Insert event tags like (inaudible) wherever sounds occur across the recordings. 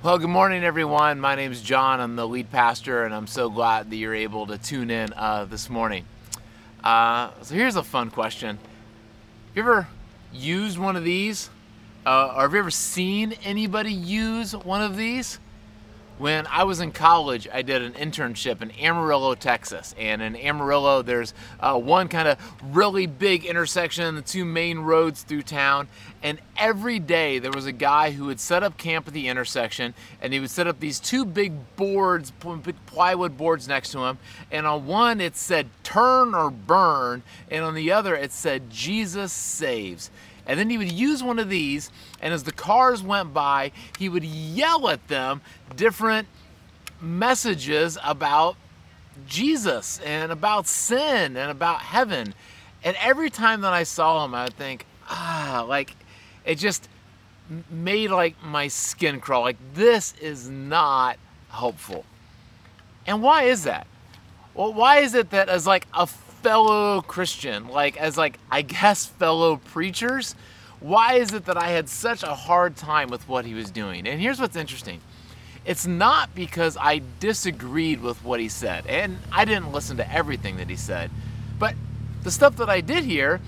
Well, good morning, everyone. My name is John. I'm the lead pastor, and I'm so glad that you're able to tune in uh, this morning. Uh, so, here's a fun question Have you ever used one of these? Uh, or have you ever seen anybody use one of these? When I was in college, I did an internship in Amarillo, Texas. And in Amarillo, there's uh, one kind of really big intersection, the two main roads through town. And every day there was a guy who would set up camp at the intersection and he would set up these two big boards, plywood boards next to him. And on one it said turn or burn, and on the other it said Jesus saves. And then he would use one of these, and as the cars went by, he would yell at them different messages about Jesus and about sin and about heaven. And every time that I saw him, I would think, ah, like it just made like my skin crawl. Like this is not helpful. And why is that? Well, why is it that as like a fellow Christian, like as like I guess fellow preachers, why is it that I had such a hard time with what he was doing? And here's what's interesting. It's not because I disagreed with what he said, and I didn't listen to everything that he said, but the stuff that I did hear,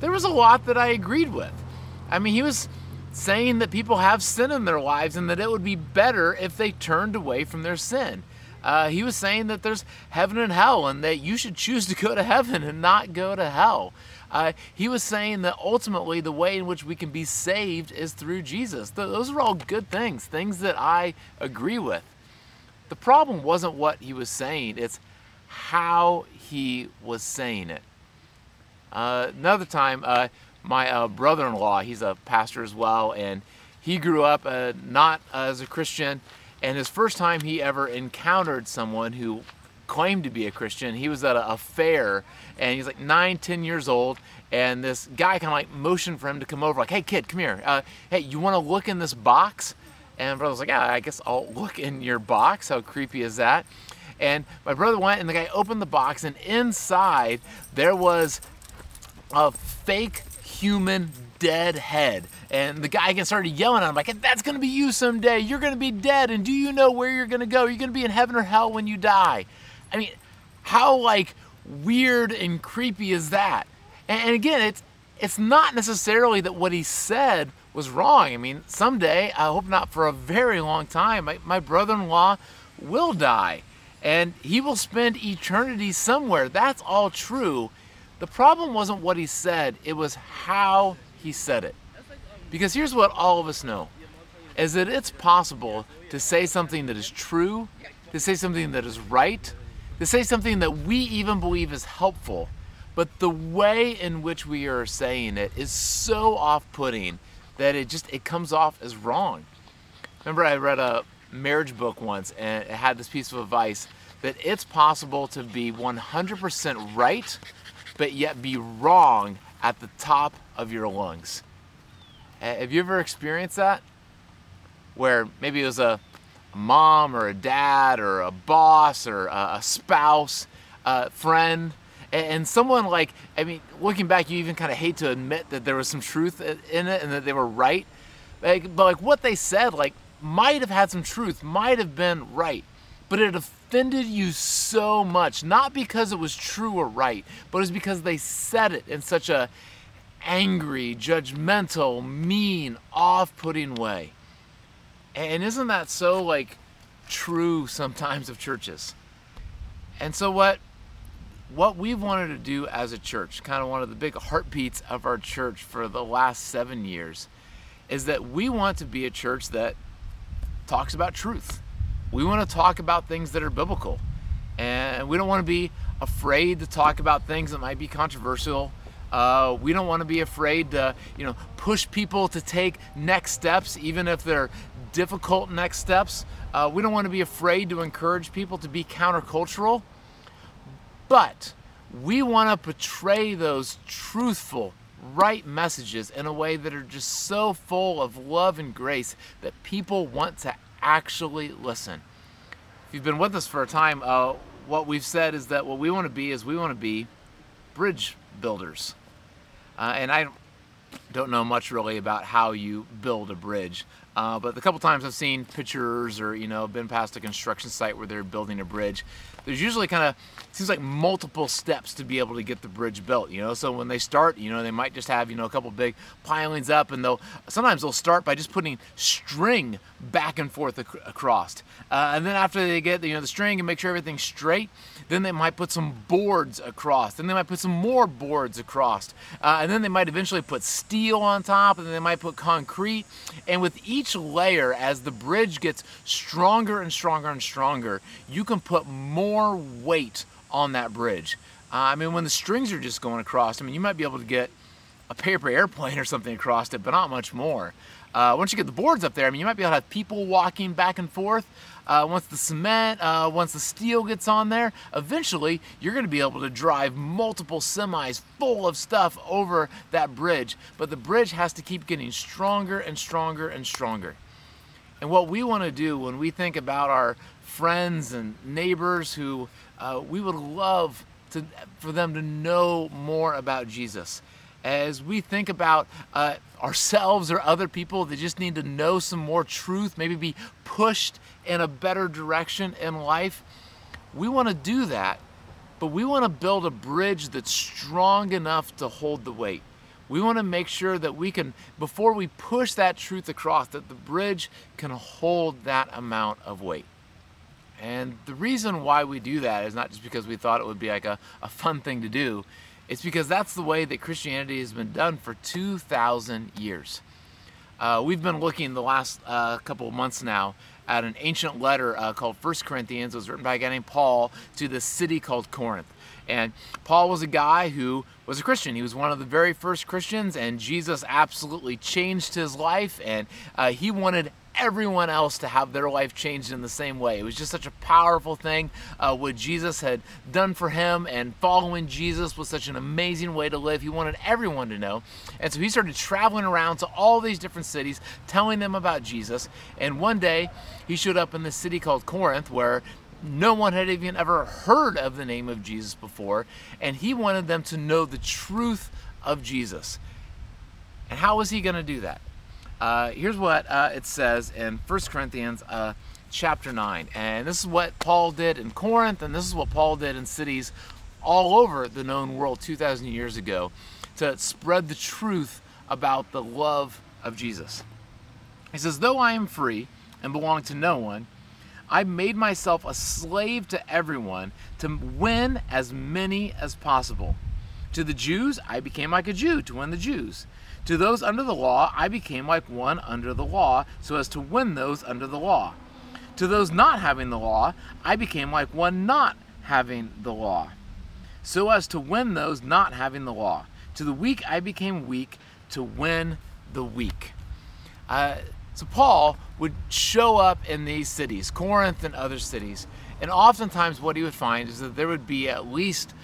there was a lot that I agreed with. I mean, he was saying that people have sin in their lives and that it would be better if they turned away from their sin. Uh, he was saying that there's heaven and hell and that you should choose to go to heaven and not go to hell. Uh, he was saying that ultimately the way in which we can be saved is through Jesus. Th- those are all good things, things that I agree with. The problem wasn't what he was saying, it's how he was saying it. Uh, another time, uh, my uh, brother in law, he's a pastor as well, and he grew up uh, not as a Christian and his first time he ever encountered someone who claimed to be a Christian, he was at a, fair and he's like nine, ten years old. And this guy kind of like motioned for him to come over, like, hey, kid, come here. Uh, hey, you want to look in this box? And brother was like, yeah, I guess I'll look in your box. How creepy is that? And my brother went and the guy opened the box, and inside there was a fake human dead head. And the guy again started yelling at him, like, that's to be you someday. You're to be dead. And do you know where you're to go? You're to be in heaven or hell when you die. I mean, how, like, weird and creepy is that? And, and again, it's, it's not necessarily that what he said was wrong. I mean, someday, I hope not for a very long time, my, my brother in law will die and he will spend eternity somewhere. That's all true. The problem wasn't what he said, it was how he said it. Because here's what all of us know is that it's possible to say something that is true, to say something that is right, to say something that we even believe is helpful, but the way in which we are saying it is so off-putting that it just it comes off as wrong. Remember I read a marriage book once and it had this piece of advice that it's possible to be 100% right but yet be wrong at the top of your lungs. Have you ever experienced that? Where maybe it was a, mom or a dad or a boss or a, spouse, a friend, and someone like, I mean, looking back, you even kind of hate to admit that there was some truth in it and that they were right. Like, but like what they said, like, might have had some truth, might have been right, but it offended you so much, not because it was true or right, but it was because they said it in such a angry, judgmental, mean, off putting way. And isn't that so like true sometimes of churches? And so what what we've wanted to do as a church, kind of one of the big heartbeats of our church for the last 7 years, is that we want to be a church that talks about truth. We want to talk about things that are biblical. And we don't want to be afraid to talk about things that might be controversial uh, we don't want to be afraid to, you know, push people to take next steps, even if they're difficult next steps. Uh, we don't want to be afraid to encourage people to be countercultural. But we want to portray those truthful, right messages in a way that are just so full of love and grace that people want to actually listen. If you've been with us for a time, uh, what we've said is that what we want to be is we want to be bridge builders. Uh, and I, don't know much really about how you build a bridge. Uh, but the couple times I've seen pictures or you know been past a construction site where they're building a bridge, there's usually kind of seems like multiple steps to be able to get the bridge built. You know, so when they start, you know, they might just have you know a couple big pilings up, and they'll sometimes they'll start by just putting string back and forth ac- across, uh, and then after they get you know the string and make sure everything's straight, then they might put some boards across, then they might put some more boards across, uh, and then they might eventually put steel on top, and then they might put concrete, and with each each layer, as the bridge gets stronger and stronger and stronger, you can put more weight on that bridge. Uh, I mean, when the strings are just going across, I mean, you might be able to get a paper airplane or something across it, but not much more. Uh, once you get the boards up there, I mean, you might be able to have people walking back and forth. Uh, once the cement, uh, once the steel gets on there, eventually you're going to be able to drive multiple semis full of stuff over that bridge. But the bridge has to keep getting stronger and stronger and stronger. And what we want to do when we think about our friends and neighbors who uh, we would love to, for them to know more about Jesus as we think about uh, ourselves or other people that just need to know some more truth, maybe be pushed in a better direction in life, we want to do that, but we want to build a bridge that's strong enough to hold the weight. We want to make sure that we can, before we push that truth across, that the bridge can hold that amount of weight. And the reason why we do that is not just because we thought it would be like a, a fun thing to do, it's because that's the way that Christianity has been done for 2,000 years. Uh, we've been looking the last uh, couple of months now at an ancient letter uh, called First Corinthians. It was written by a guy named Paul to the city called Corinth. And Paul was a guy who was a Christian. He was one of the very first Christians, and Jesus absolutely changed his life. And uh, he wanted everyone else to have their life changed in the same way. It was just such a powerful thing uh, what Jesus had done for him, and following Jesus was such an amazing way to live. He wanted everyone to know. And so he started traveling around to all these different cities, telling them about Jesus. And one day, he showed up in this city called Corinth where no one had even ever heard of the name of Jesus before, and he wanted them to know the truth of Jesus. And how was he going to do that? Uh, here's what uh, it says in 1 Corinthians uh, chapter 9. And this is what Paul did in Corinth, and this is what Paul did in cities all over the known world 2,000 years ago to spread the truth about the love of Jesus. He says, Though I am free and belong to no one, I made myself a slave to everyone to win as many as possible. To the Jews, I became like a Jew to win the Jews. To those under the law, I became like one under the law, so as to win those under the law. To those not having the law, I became like one not having the law, so as to win those not having the law. To the weak, I became weak to win the weak. Uh, so Paul would show up in these cities, Corinth and other cities, and oftentimes what he would find is that there would be at least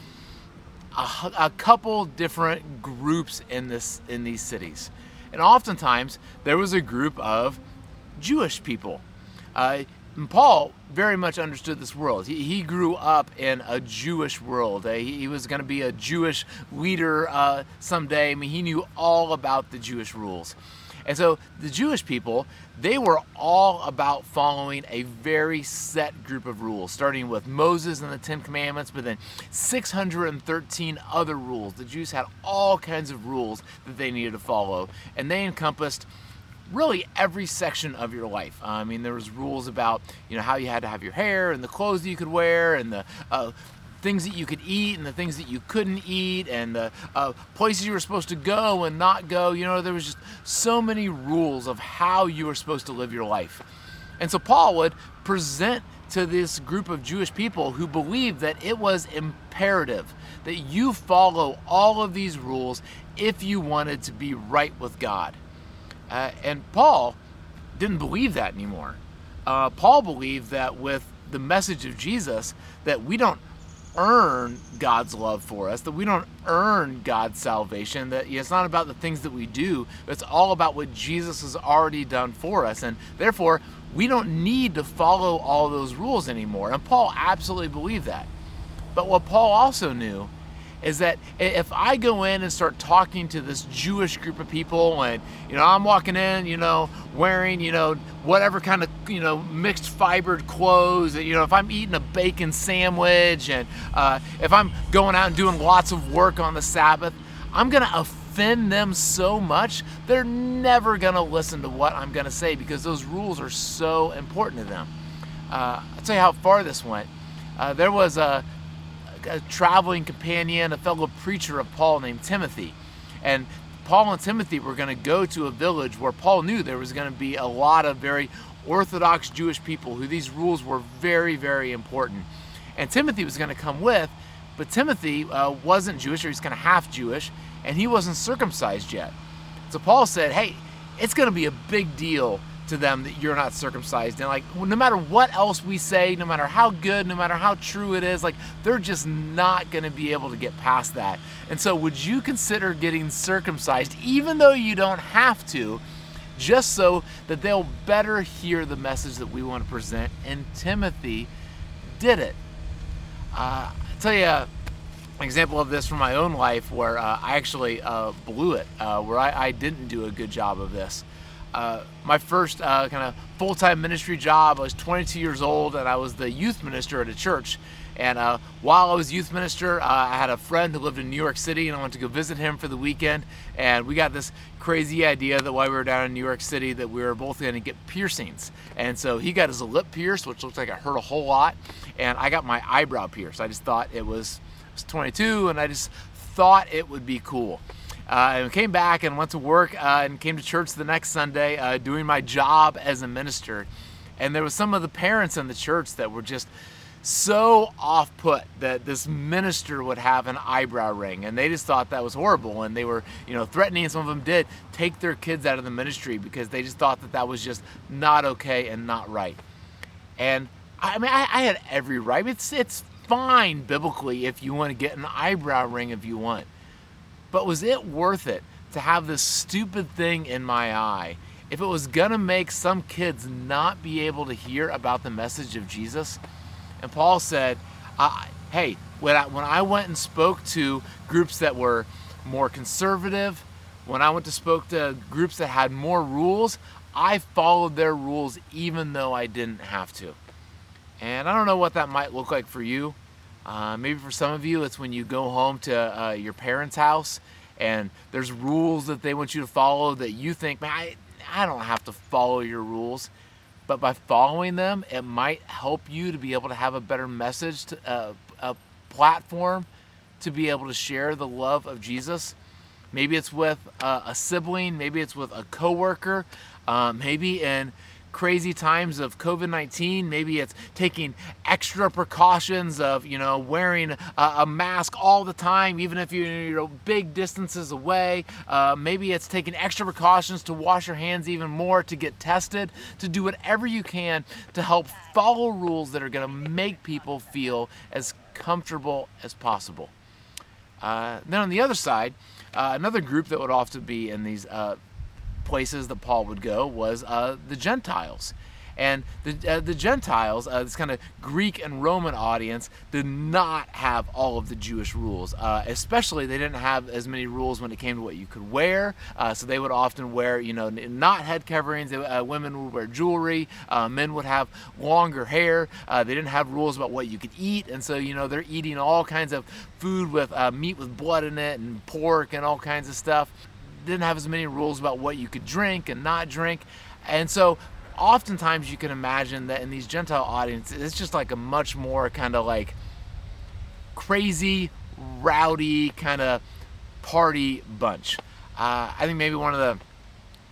a, a couple different groups in this in these cities, and oftentimes there was a group of Jewish people. Uh, Paul very much understood this world. He, he grew up in a Jewish world. Uh, he, he, was going to be a Jewish leader uh, someday. I mean, he knew all about the Jewish rules. And so the Jewish people, they were all about following a very set group of rules, starting with Moses and the Ten Commandments, but then 613 other rules. The Jews had all kinds of rules that they needed to follow, and they encompassed really every section of your life. I mean, there was rules about you know how you had to have your hair and the clothes that you could wear and the uh, things that you could eat and the things that you couldn't eat and the uh, places you were supposed to go and not go. You know, there was just so many rules of how you were supposed to live your life. And so Paul would present to this group of Jewish people who believed that it was imperative that you follow all of these rules if you wanted to be right with God. Uh, and Paul didn't believe that anymore. Uh, Paul believed that with the message of Jesus, that we don't earn God's love for us, that we don't earn God's salvation, that it's not about the things that we do, it's all about what Jesus has already done for us. And therefore, we don't need to follow all those rules anymore. And Paul absolutely believed that. But what Paul also knew is that if I go in and start talking to this Jewish group of people, and you know I'm walking in, you know, wearing you know whatever kind of you know mixed fibered clothes, you know, if I'm eating a bacon sandwich, and uh, if I'm going out and doing lots of work on the Sabbath, I'm gonna offend them so much they're never gonna listen to what I'm gonna say because those rules are so important to them. Uh, I'll tell you how far this went. Uh, there was a a traveling companion, a fellow preacher of Paul named Timothy. And Paul and Timothy were going to go to a village where Paul knew there was going to be a lot of very Orthodox Jewish people who these rules were very, very important. And Timothy was going to come with, but Timothy uh, wasn't Jewish, or he's kind of half Jewish, and he wasn't circumcised yet. So Paul said, Hey, it's going to be a big deal to them that you're not circumcised. And like, no matter what else we say, no matter how good, no matter how true it is, like, they're just not going to be able to get past that. And so, would you consider getting circumcised, even though you don't have to, just so that they'll better hear the message that we want to present? And Timothy did it. Uh, I'll tell you an example of this from my own life where uh, I actually uh, blew it, uh, where I, I didn't do a good job of this. Uh, my first uh, kind of full time ministry job. I was 22 years old and I was the youth minister at a church. And uh, while I was youth minister, uh, I had a friend who lived in New York City and I went to go visit him for the weekend. And we got this crazy idea that while we were down in New York City that we were both going to get piercings. And so he got his lip pierced, which looked like it hurt a whole lot. And I got my eyebrow pierced. I just thought it was, I was 22 and I just thought it would be cool. Uh, and came back and went to work uh, and came to church the next Sunday uh, doing my job as a minister. And there was some of the parents in the church that were just so off put that this minister would have an eyebrow ring. And they just thought that was horrible. And they were you know threatening and some of them did take their kids out of the ministry because they just thought that that was just not okay and not right. And i mean i, I had every right. It's it's fine biblically if you want to get an eyebrow ring if you want but was it worth it to have this stupid thing in my eye if it was to make some kids not be able to hear about the message of Jesus? And Paul said, hey, when I, when I went and spoke to groups that were more conservative, when I went to spoke to groups that had more rules, I followed their rules even though I didn't have to. And I don't know what that might look like for you. Uh, maybe for some of you, it's when you go home to uh, your parents' house and there's rules that they want you to follow that you think, man, I, I don't have to follow your rules. But by following them, it might help you to be able to have a better message, to, uh, a platform to be able to share the love of Jesus. Maybe it's with uh, a sibling, maybe it's with a coworker, um, maybe in crazy times of COVID 19. Maybe it's taking extra precautions of, you know, wearing a, a mask all the time, even if you're you know, big distances away. Uh, maybe it's taking extra precautions to wash your hands even more, to get tested, to do whatever you can to help follow rules that are going to make people feel as comfortable as possible. Uh, then on the other side, uh, another group that would often be in these uh, places that Paul would go was uh, the Gentiles. And the, uh, the Gentiles, uh, this kind of Greek and Roman audience, did not have all of the Jewish rules. Uh, especially, they didn't have as many rules when it came to what you could wear. Uh, so they would often wear, you know, not head coverings. Uh, women would wear jewelry. Uh, men would have longer hair. they didn't have rules about what you could eat. And so, you know, they're eating all kinds of food with meat with blood in it and pork and all kinds of stuff didn't have as many rules about what you could drink and not drink. And so oftentimes you can imagine that in these Gentile audiences, it's just like a much more kind of like crazy, rowdy kind of party bunch. Uh, I think maybe one of the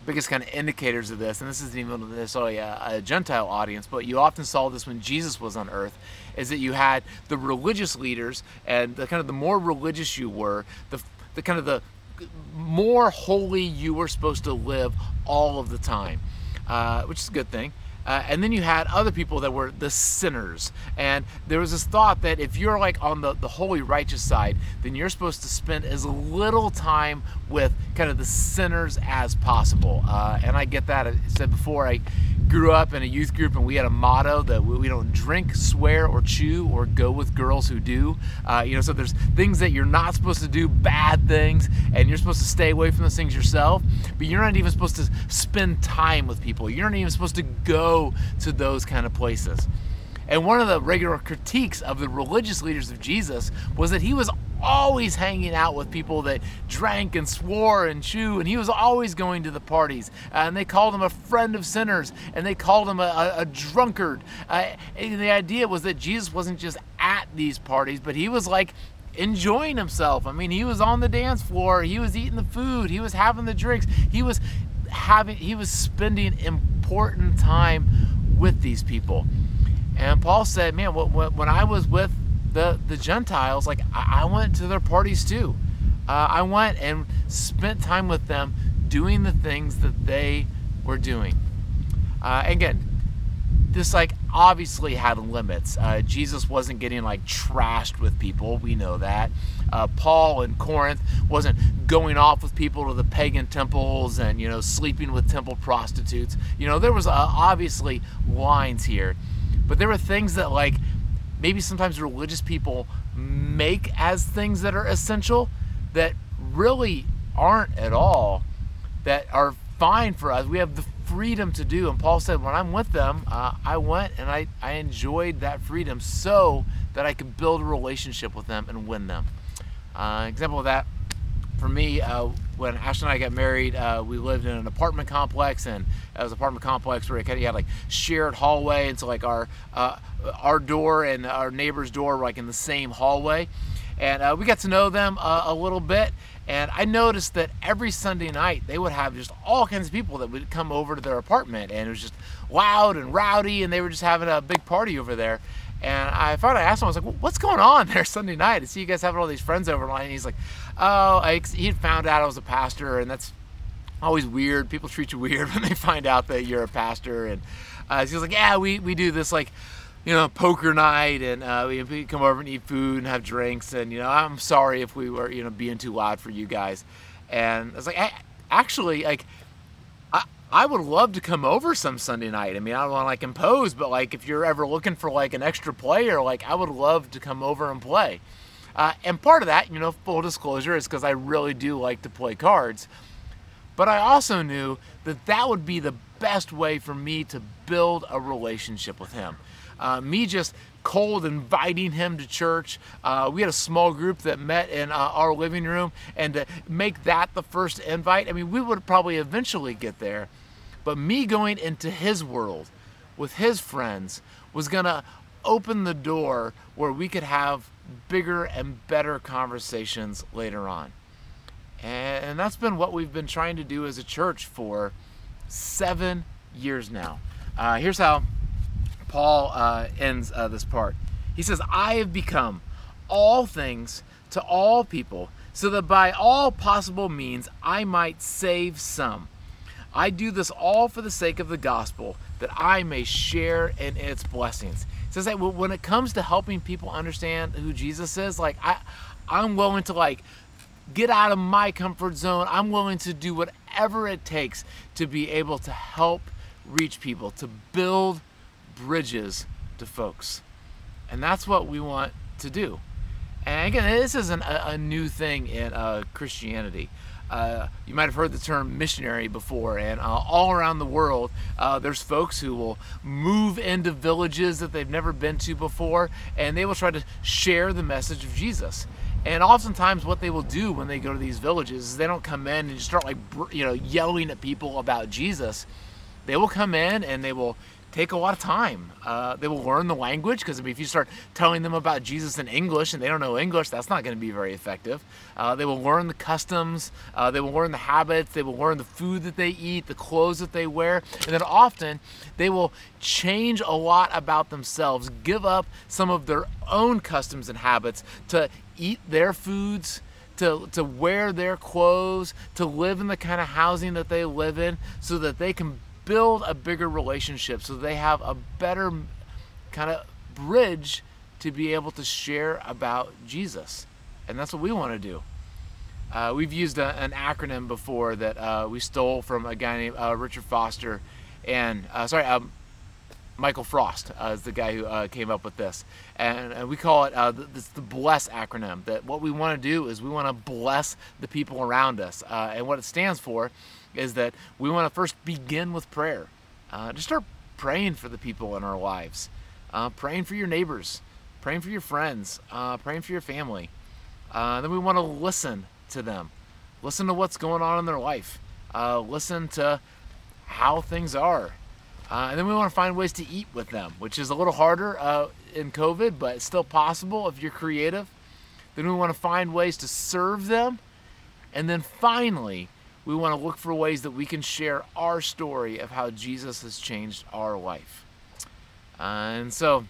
biggest kind of indicators of this, and this isn't even necessarily a, a, Gentile audience, but you often saw this when Jesus was on earth, is that you had the religious leaders, and the kind of the more religious you were, the, the kind of the more holy you were supposed to live all of the time, uh, which is a good thing. Uh, and then you had other people that were the sinners. And there was this thought that if you're like on the, the holy righteous side, then you're supposed to spend as little time with kind of the sinners as possible. Uh, and I get that. I said before, I grew up in a youth group and we had a motto that we don't drink, swear, or chew, or go with girls who do. Uh, you know, so there's things that you're not supposed to do, bad things, and you're supposed to stay away from those things yourself. But you're not even supposed to spend time with people. You're not even supposed to go to those kind of places. And one of the regular critiques of the religious leaders of Jesus was that he was always hanging out with people that drank and swore and chew, and he was always going to the parties. Uh, and they called him a friend of sinners, and they called him a, a, a drunkard. Uh, and the idea was that Jesus wasn't just at these parties, but he was like enjoying himself. I mean, he was on the dance floor, he was eating the food, he was having the drinks, he was having, he was spending important time with these people. And Paul said, man, when I was with the, the Gentiles, like I went to their parties too. Uh, I went and spent time with them doing the things that they were doing. Uh, again, this like obviously had limits. Uh, Jesus wasn't getting like trashed with people. We know that. Uh, Paul in Corinth wasn't going off with people to the pagan temples and you know sleeping with temple prostitutes. You know there was uh, obviously lines here. But there were things that, like, maybe sometimes religious people make as things that are essential that really aren't at all, that are fine for us. We have the freedom to do. And Paul said, when I'm with them, uh, I went and I, I enjoyed that freedom so that I could build a relationship with them and win them. Uh, example of that for me, uh, when Ash and I got married, uh, we lived in an apartment complex, and it was an apartment complex where it kind of had like shared hallway, and so like our uh, our door and our neighbor's door were like in the same hallway, and uh, we got to know them uh, a little bit. And I noticed that every Sunday night they would have just all kinds of people that would come over to their apartment, and it was just loud and rowdy, and they were just having a big party over there. And I I asked him, I was like, well, what's going on (laughs) there Sunday night? I see you guys having all these friends over. And he's like, oh, he found out I was a pastor, and that's always weird. People treat you (laughs) weird when they find out that you're a pastor. And uh, so he was like, yeah, we, we do this like, you know, poker night, and uh, we come over and eat food and have drinks. And, you know, I'm sorry if we were, you know, being too loud for you guys. And I was like, actually, like, I would love to come over some Sunday night. I mean, I don't want to like impose, but like if you're ever looking for like an extra player, like I would love to come over and play. Uh, and part of that, you know, full disclosure, is because I really do like to play cards. But I also knew that that would be the best way for me to build a relationship with him. Uh, me just cold inviting him to church. Uh, we had a small group that met in uh, our living room, and to make that the first invite, I mean, we would probably eventually get there. But me going into his world with his friends was going to open the door where we could have bigger and better conversations later on. And that's been what we've been trying to do as a church for seven years now. Uh, here's how Paul uh, ends uh, this part. He says, I have become all things to all people, so that by all possible means I might save some. I do this all for the sake of the gospel, that I may share in its blessings. Says that when it comes to helping people understand who Jesus is, like I, I'm willing to like get out of my comfort zone. I'm willing to do whatever it takes to be able to help reach people, to build bridges to folks. And that's what we want to do. And again, this isn't a, a new thing in uh, Christianity. Uh, you might have heard the term missionary before, and uh, all around the world, uh, there's folks who will move into villages that they've never been to before, and they will try to share the message of Jesus. And oftentimes, what they will do when they go to these villages is they don't come in and just start like you know yelling at people about Jesus. They will come in and they will take a lot of time. Uh, they will learn the language because I mean, if you start telling them about Jesus in English and they don't know English, that's not going to be very effective. Uh, they will learn the customs, uh, they will learn the habits, they will learn the food that they eat, the clothes that they wear, and then often they will change a lot about themselves, give up some of their own customs and habits to eat their foods. To, to wear their clothes, to live in the kind of housing that they live in, so that they can build a bigger relationship so they have a better kind of bridge to be able to share about Jesus. And that's what we want to do. Uh, we've used a, an acronym before that uh, we stole from a guy named uh, Richard Foster, and uh, sorry, um, Michael Frost uh, is the guy who uh, came up with this, and, and we call it the, this, the BLESS acronym. That what we want to do is we want to bless the people around us, and what it stands for is that we want to first begin with prayer. just start praying for the people in our lives, praying for your neighbors, praying for your friends, praying for your family. then we want to listen to them. Listen to what's going on in their life. Uh, listen to how things are. Uh, and then we want to find ways to eat with them, which is a little harder uh, in COVID, but it's still possible if you're creative. Then we want to find ways to serve them. And then finally, we want to look for ways that we can share our story of how Jesus has changed our life. Uh, and so,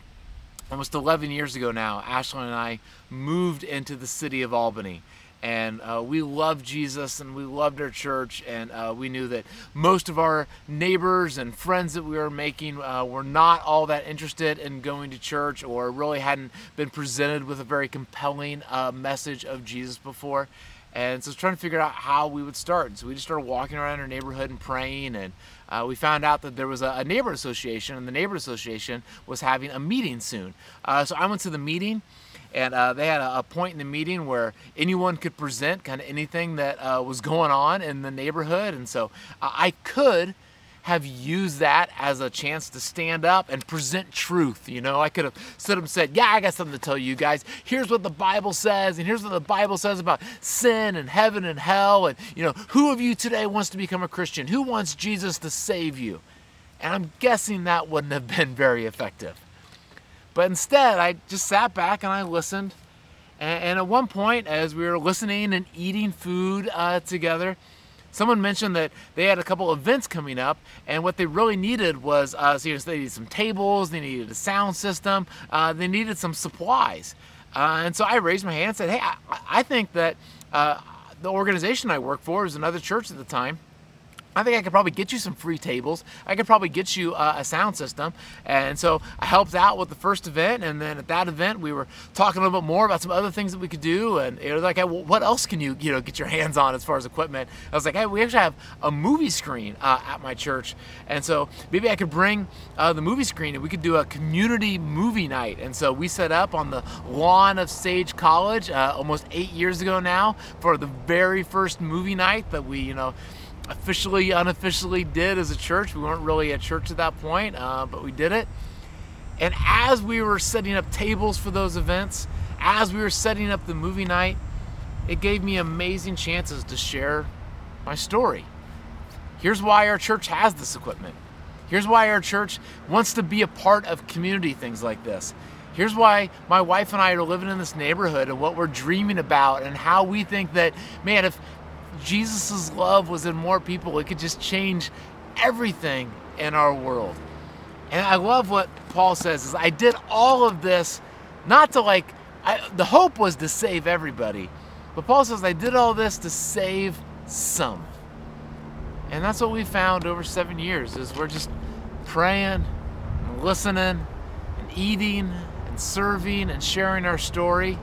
almost 11 years ago now, Ashlyn and I moved into the city of Albany and uh, we loved Jesus and we loved our church, and uh, we knew that most of our neighbors and friends that we were making uh, were not all that interested in going to church or really hadn't been presented with a very compelling uh, message of Jesus before. And so I was trying to figure out how we would start. So we just started walking around our neighborhood and praying, and uh, we found out that there was a, a neighborhood association, and the neighbor association was having a meeting soon. Uh, so I went to the meeting and uh, they had a, a, point in the meeting where anyone could present kind of anything that uh, was going on in the neighborhood and so uh, i could have used that as a chance to stand up and present truth you know? I could have stood up and said yeah i got something to tell you guys. Here's what the bible says and here's what the bible says about sin and heaven and hell and you know who of you today wants to become a christian? Who wants jesus to save you? And i'm guessing that wouldn't have been very effective. But instead, I just sat back and I listened. And, at one point, as we were listening and eating food uh, together, someone mentioned that they had a couple events coming up, and what they really needed was uh, so they needed some tables, they needed a sound system, uh, they needed some supplies. Uh, and so I raised my hand and said, Hey, I, I think that uh, the organization I work for is another church at the time I think I could probably get you some free tables. I could probably get you uh, a sound system. And so I helped out with the first event. And then at that event, we were talking a little bit more about some other things that we could do. And it was like, hey, what else can you, you know, get your hands on as far as equipment? I was like, hey, we actually have a movie screen uh, at my church. And so maybe I could bring uh, the movie screen and we could do a community movie night. And so we set up on the lawn of Sage College uh, almost eight years ago now for the very first movie night that we, you know, officially, unofficially did as a church. We weren't really a church at that point, uh, but we did it. And as we were setting up tables for those events, as we were setting up the movie night, it gave me amazing chances to share my story. Here's why our church has this equipment. Here's why our church wants to be a part of community things like this. Here's why my wife and I are living in this neighborhood and what we're dreaming about and how we think that, man, if Jesus' love was in more people, it could just change everything in our world. And I love what Paul says is I did all of this not to like I, the hope was to save everybody. But Paul says I did all this to save some. And that's what we found over 7 years is we're just praying and listening and eating and serving and sharing our story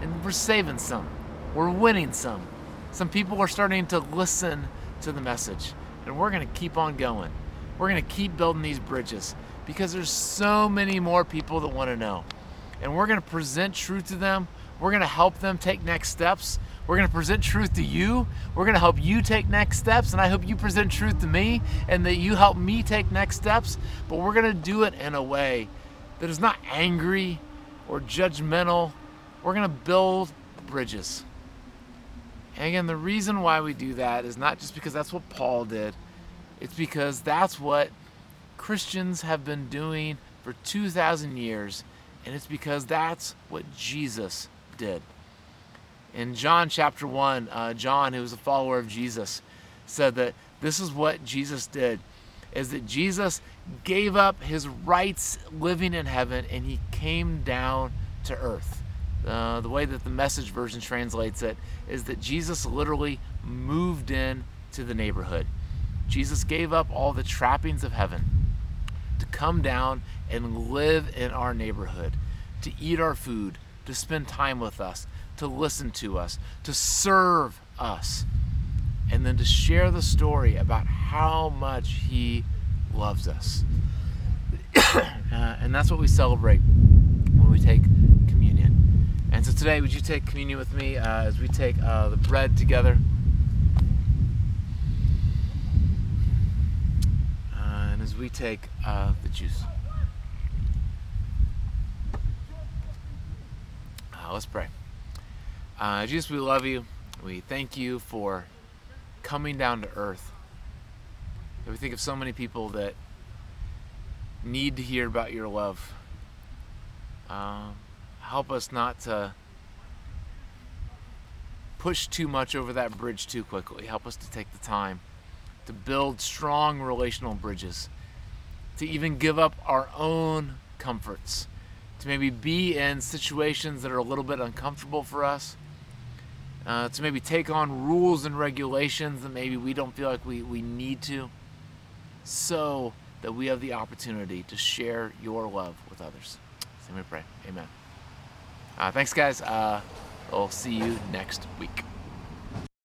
and we're saving some. We're winning some. Some people are starting to listen to the message, and we're going to keep on going. We're going to keep building these bridges because there's so many more people that want to know. And we're going to present truth to them. We're going to help them take next steps. We're going to present truth to you. We're going to help you take next steps. And I hope you present truth to me and that you help me take next steps. But we're going to do it in a way that is not angry or judgmental. We're going to build bridges. And again, the reason why we do that is not just because that's what Paul did, it's because that's what Christians have been doing for 2,000 years, and it's because that's what Jesus did. In John chapter 1, uh, John, who was a follower of Jesus, said that this is what Jesus did is that Jesus gave up his rights living in heaven and he came down to earth. Uh, the way that the message version translates it is that Jesus literally moved in to the neighborhood. Jesus gave up all the trappings of heaven to come down and live in our neighborhood, to eat our food, to spend time with us, to listen to us, to serve us, and then to share the story about how much He loves us. (coughs) uh, and that's what we celebrate when we take. And so today, would you take communion with me uh, as we take uh, the bread together? Uh, and as we take uh, the juice. Uh, let's pray. Jesus, we love you. We thank you for coming down to earth. we think of so many people that need to hear about your love. Um, help us not to push too much over that bridge too quickly. Help us to take the time to build strong relational bridges, to even give up our own comforts, to maybe be in situations that are a little bit uncomfortable for us, uh, to maybe take on rules and regulations that maybe we don't feel like we, we need to, so that we have the opportunity to share your love with others. Let me pray. Amen. Uh, thanks, guys. Uh, we'll see you next week.